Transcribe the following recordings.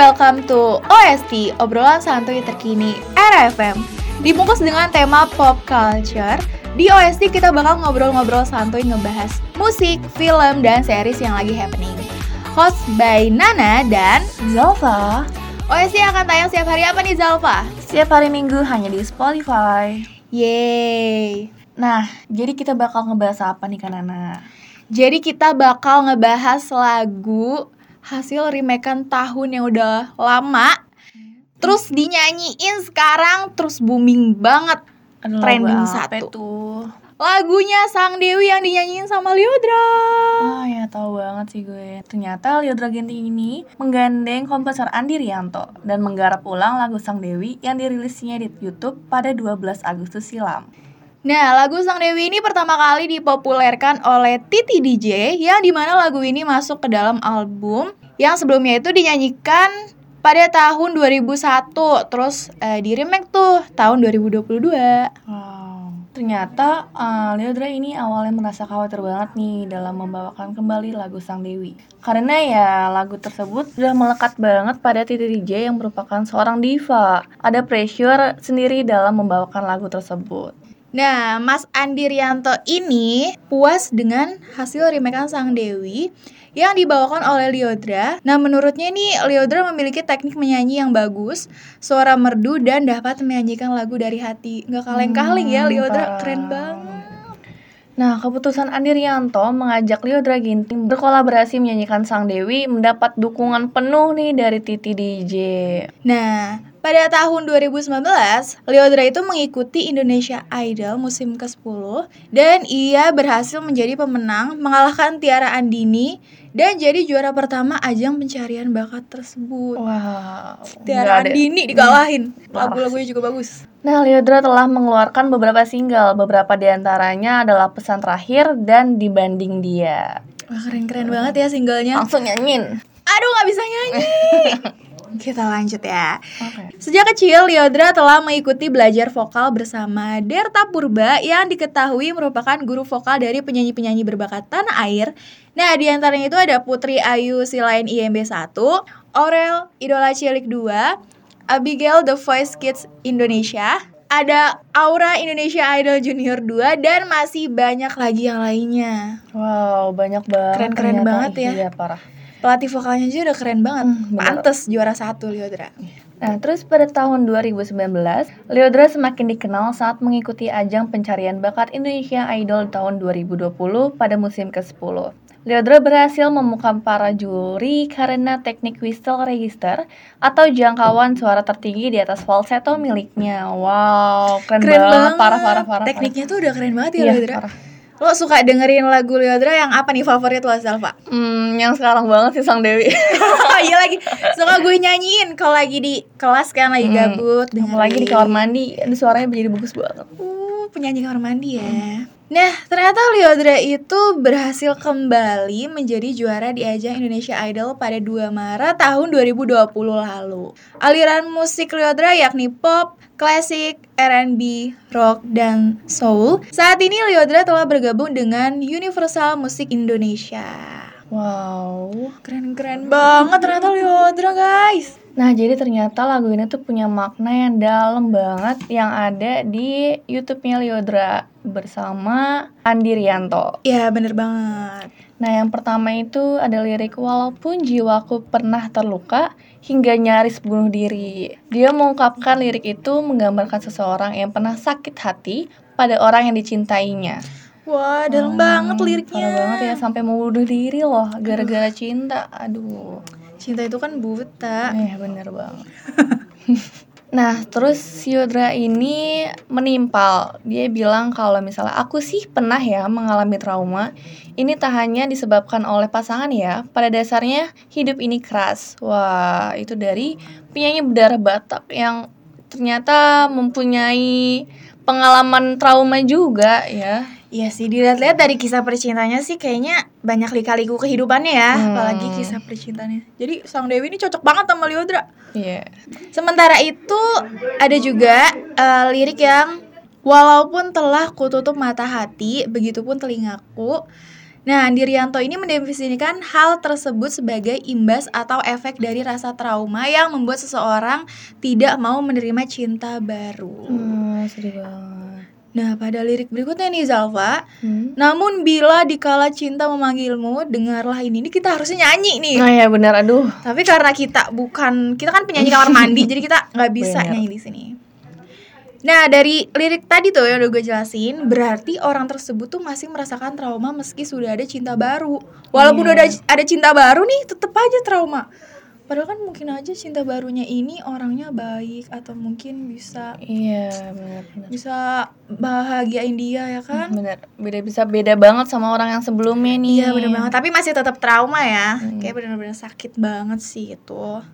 welcome to OST, obrolan santuy terkini RFM. Dibungkus dengan tema pop culture, di OST kita bakal ngobrol-ngobrol santuy ngebahas musik, film, dan series yang lagi happening. Host by Nana dan Zalfa. OST akan tayang setiap hari apa nih Zalfa? Setiap hari Minggu hanya di Spotify. Yeay. Nah, jadi kita bakal ngebahas apa nih kan Nana? Jadi kita bakal ngebahas lagu hasil remakean tahun yang udah lama Terus dinyanyiin sekarang terus booming banget Aduh, Trending satu. tuh? Lagunya Sang Dewi yang dinyanyiin sama Liodra Oh ya tahu banget sih gue. Ternyata Liodra Genting ini menggandeng komposer Andi Rianto dan menggarap ulang lagu Sang Dewi yang dirilisnya di YouTube pada 12 Agustus silam. Nah lagu Sang Dewi ini pertama kali dipopulerkan oleh Titi DJ Yang di mana lagu ini masuk ke dalam album Yang sebelumnya itu dinyanyikan pada tahun 2001 Terus eh, di remake tuh tahun 2022 Wow. Ternyata uh, Liodra ini awalnya merasa khawatir banget nih dalam membawakan kembali lagu Sang Dewi. Karena ya lagu tersebut sudah melekat banget pada Titi DJ yang merupakan seorang diva. Ada pressure sendiri dalam membawakan lagu tersebut. Nah, Mas Andi Rianto ini puas dengan hasil remakean Sang Dewi yang dibawakan oleh Liodra. Nah, menurutnya ini Liodra memiliki teknik menyanyi yang bagus, suara merdu dan dapat menyanyikan lagu dari hati. Nggak kaleng-kaleng ya Hmm, Liodra, parah. keren banget. Nah, keputusan Andi Rianto mengajak Liodra Ginting berkolaborasi menyanyikan Sang Dewi mendapat dukungan penuh nih dari Titi DJ. Nah, pada tahun 2019, Liodra itu mengikuti Indonesia Idol musim ke-10 dan ia berhasil menjadi pemenang mengalahkan Tiara Andini dan jadi juara pertama ajang pencarian bakat tersebut. Wow. Tiara Andini dikalahin. Parah Lagu-lagunya juga bagus. Nah, Liodra telah mengeluarkan beberapa single, beberapa di antaranya adalah Pesan Terakhir dan Dibanding Dia. Wah, keren-keren banget ya singlenya. Langsung nyanyiin. Aduh, nggak bisa nyanyi. Kita lanjut ya. Oke. Sejak kecil, Liodra telah mengikuti belajar vokal bersama Derta Purba yang diketahui merupakan guru vokal dari penyanyi-penyanyi berbakat tanah air. Nah, di antaranya itu ada Putri Ayu Silain IMB 1, Aurel Idola Cilik 2, Abigail The Voice Kids Indonesia, ada Aura Indonesia Idol Junior 2, dan masih banyak lagi yang lainnya. Wow, banyak banget. Keren-keren banget ya. Iya, parah. Pelatih vokalnya aja udah keren banget. Hmm. Pantes juara satu Liodra. Nah, terus pada tahun 2019, Liodra semakin dikenal saat mengikuti ajang pencarian bakat Indonesia Idol tahun 2020 pada musim ke-10. Liodra berhasil memukam para juri karena teknik whistle register atau jangkauan suara tertinggi di atas falsetto miliknya. Wow, keren, Keren banget, banget. parah parah parah. Tekniknya tuh udah keren banget ya Iya, Liodra. parah. Lo suka dengerin lagu Liodra yang apa nih favorit lo Salva? Hmm, yang sekarang banget sih Sang Dewi. oh iya lagi suka gue nyanyiin kalau lagi di kelas kan lagi Hmm, gabut Apalagi di kamar mandi, aduh suaranya jadi bagus banget. Uh, penyanyi kamar mandi ya. Nah, ternyata Liodra itu berhasil kembali menjadi juara di ajang Indonesia Idol pada 2 Maret tahun 2020 lalu. Aliran musik Liodra yakni pop, klasik, R&B, rock, dan soul. Saat ini Liodra telah bergabung dengan Universal Musik Indonesia. Wow. Keren-keren banget ternyata Liodra guys. Nah, jadi ternyata lagu ini tuh punya makna yang dalam banget yang ada di YouTube-nya Liodra bersama Andi Rianto. Ya bener banget. Nah, yang pertama itu ada lirik walaupun jiwaku pernah terluka hingga nyaris bunuh diri. Dia mengungkapkan lirik itu menggambarkan seseorang yang pernah sakit hati pada orang yang dicintainya. Wah, dalam banget liriknya. Parah banget ya sampai mau bunuh diri loh gara-gara cinta. Aduh. Cinta itu kan buta. Eh bener banget Nah terus Yodra ini menimpal Dia bilang kalau misalnya aku sih pernah ya mengalami trauma Ini tak hanya disebabkan oleh pasangan ya Pada dasarnya hidup ini keras Wah itu dari penyanyi berdarah Batak yang ternyata mempunyai pengalaman trauma juga ya Iya sih, dilihat-lihat dari kisah percintaannya sih kayaknya banyak lika-liku kehidupannya ya, Hmm. apalagi kisah percintaannya. Jadi Sang Dewi ini cocok banget sama Liodra. Iya Sementara itu ada juga eh, lirik yang walaupun telah kututup mata hati, begitupun telingaku. Nah, Andi Rianto ini mendefinisikan hal tersebut sebagai imbas atau efek dari rasa trauma yang membuat seseorang tidak mau menerima cinta baru. Hmm, sedih banget. Nah, pada lirik berikutnya nih Zalfa, Hmm. namun bila dikala cinta memanggilmu, dengarlah ini. Ini kita harusnya nyanyi nih. Nah ya benar, aduh. Tapi karena kita bukan kita kan penyanyi kamar mandi, jadi kita nggak bisa Bener. nyanyi di sini. Nah dari lirik tadi tuh yang udah gue jelasin, berarti orang tersebut tuh masih merasakan trauma meski sudah ada cinta baru. Walaupun Iya. udah ada ada cinta baru nih, tetep aja trauma. Padahal kan mungkin aja cinta barunya ini orangnya baik atau mungkin bisa Iya, benar-benar. bisa bahagiain dia ya kan? Bener, beda bisa beda banget sama orang yang sebelumnya nih. Iya bener banget, tapi masih tetap trauma ya. Hmm. Kayak bener-bener sakit banget sih itu.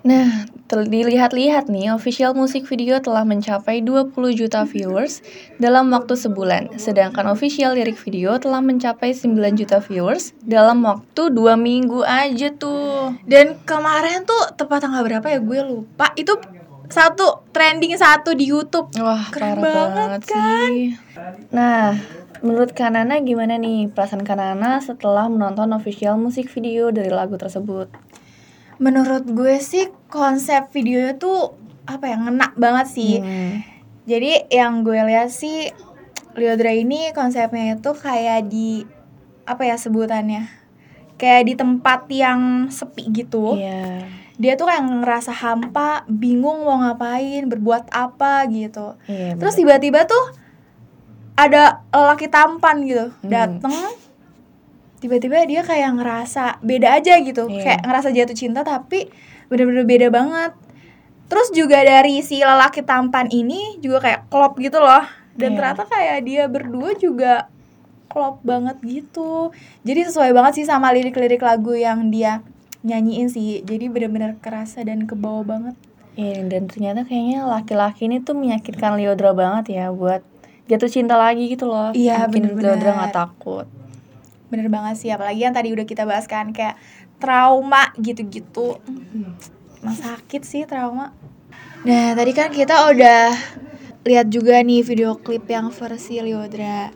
Nah, dilihat-lihat nih, official music video telah mencapai 20 juta viewers dalam waktu sebulan. Sedangkan official lirik video telah mencapai 9 juta viewers dalam waktu 2 minggu aja tuh. Dan kemarin tuh tepat tanggal berapa ya gue lupa. Itu satu trending satu di YouTube. Wah, Keren parah banget, banget, sih. Nah, menurut Kanana gimana nih perasaan Kanana setelah menonton official music video dari lagu tersebut? Menurut gue sih konsep videonya tuh apa ya ngena banget sih. Hmm. Jadi yang gue lihat sih Liodra ini konsepnya itu kayak di apa ya sebutannya? Kayak di tempat yang sepi gitu. Iya. Dia tuh kayak ngerasa hampa, bingung mau ngapain, berbuat apa gitu. Iya. Terus tiba-tiba tuh ada lelaki tampan gitu Hmm. dateng tiba-tiba dia kayak ngerasa beda aja gitu Iya. kayak ngerasa jatuh cinta tapi bener-bener beda banget terus juga dari si lelaki tampan ini juga kayak klop gitu loh dan Iya. ternyata kayak dia berdua juga klop banget gitu jadi sesuai banget sih sama lirik-lirik lagu yang dia nyanyiin sih jadi bener-bener kerasa dan kebawa banget Iya, dan ternyata kayaknya laki-laki ini tuh menyakitkan Liodra banget ya buat jatuh cinta lagi gitu loh. Iya, Bikin bener-bener. Liodra nggak takut. Bener banget sih apalagi yang tadi udah kita bahas kan kayak trauma gitu-gitu. Emang sakit sih trauma. Nah tadi kan kita udah lihat juga nih video klip yang versi Liodra.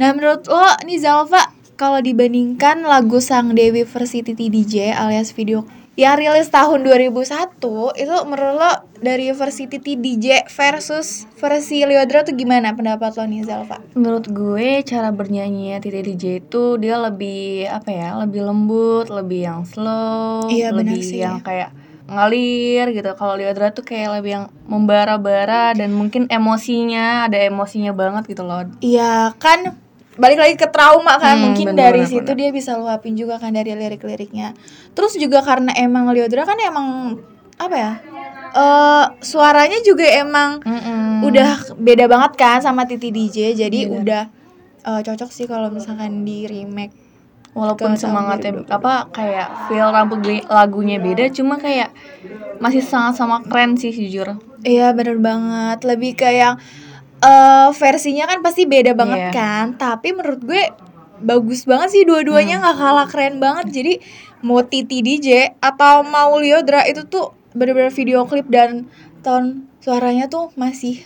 Nah menurut lo nih Zalfa kalau dibandingkan lagu Sang Dewi versi Titi DJ alias video yang rilis tahun 2001 itu menurut lo dari versi Titi DJ versus versi Liodra tuh gimana pendapat lo nih Zalfa? Menurut gue cara bernyanyinya Titi DJ itu dia lebih apa ya, lebih lembut, lebih yang slow, Iya, lebih sih. yang kayak ngalir gitu. Kalau Liodra tuh kayak lebih yang membara-bara dan mungkin emosinya ada emosinya banget gitu loh. Iya kan balik lagi ke trauma kan Hmm, mungkin bener, dari bener, situ dia bisa luapin juga kan dari lirik-liriknya terus juga karena emang Liodra kan emang apa ya eh suaranya juga emang Mm-mm. udah beda banget kan sama Titi DJ jadi Bener. udah eh, cocok sih kalau misalkan di remake walaupun semangatnya 2020. apa kayak feel lagu lagunya beda cuma kayak masih sangat sama keren sih jujur Iya bener banget lebih kayak eh versinya kan pasti beda banget Iya. kan tapi menurut gue bagus banget sih dua-duanya nggak kalah keren banget. Jadi mau Titi DJ atau mau Liodra itu tuh bener-bener video klip dan tone suaranya tuh masih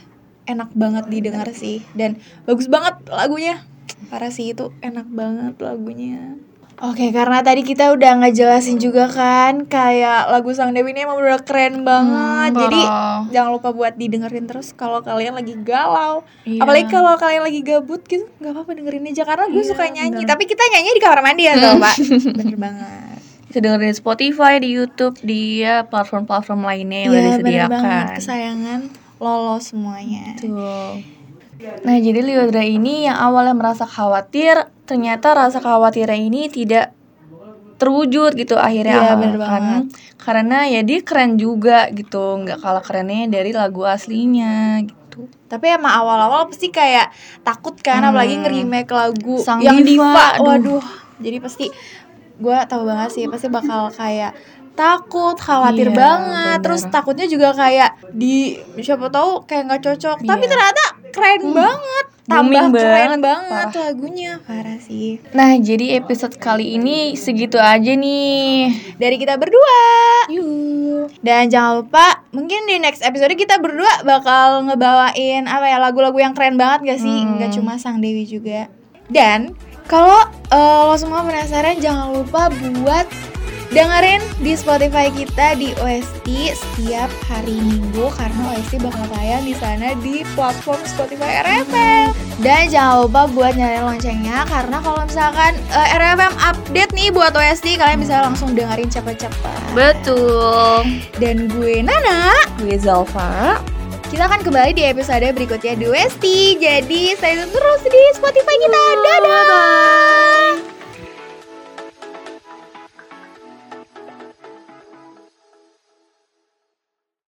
enak banget didengar sih. Dan bagus banget lagunya. Parah sih itu enak banget lagunya Oke, karena tadi kita udah ngejelasin juga kan kayak lagu Sang Dewi ini emang udah keren banget. Hmm, Jadi jangan lupa buat didengerin terus kalau kalian lagi galau. Iya. Apalagi kalau kalian lagi gabut gitu, nggak apa-apa dengerin aja karena gue Iya, suka nyanyi. bener. Tapi kita nyanyi di kamar mandi ya, tau Pak. Bener banget. bisa dengerin di Spotify di YouTube di ya, platform-platform lainnya yang udah Iya, bener disediakan banget. Kesayangan Lolo semuanya. Tuh. Nah, jadi Liodra ini yang awalnya merasa khawatir, ternyata rasa khawatirnya ini tidak terwujud gitu akhirnya awal bener kan. banget. Karena ya dia keren juga gitu, nggak kalah kerennya dari lagu aslinya gitu. Tapi emang awal-awal pasti kayak takut kan, Hmm. apalagi nge-remake lagu Sang yang Diva, diva. aduh. Waduh, jadi pasti gue tahu banget sih pasti bakal kayak takut, khawatir Iya, banget. bener. Terus takutnya juga kayak di siapa tahu kayak nggak cocok. Tapi Iya. ternyata keren banget, tambah booming keren banget, banget parah. lagunya. Parah sih. Nah, jadi episode kali ini segitu aja nih. Dari kita berdua. Yuk. Dan jangan lupa, mungkin di next episode kita berdua bakal ngebawain apa ya lagu-lagu yang keren banget gak sih? Hmm. Nggak cuma Sang Dewi juga. Dan kalau eh, lo semua penasaran jangan lupa buat dengerin di Spotify kita di OST setiap hari Minggu karena OST bakal tayang di sana di platform Spotify RFM. Dan jangan lupa buat nyalain loncengnya karena kalau misalkan uh, eh, RFM update nih buat OST kalian bisa langsung dengerin cepet-cepet. Betul. Dan gue Nana, gue Zalfa. Kita akan kembali di episode berikutnya di OST. Jadi stay tune terus di Spotify kita. Dadah.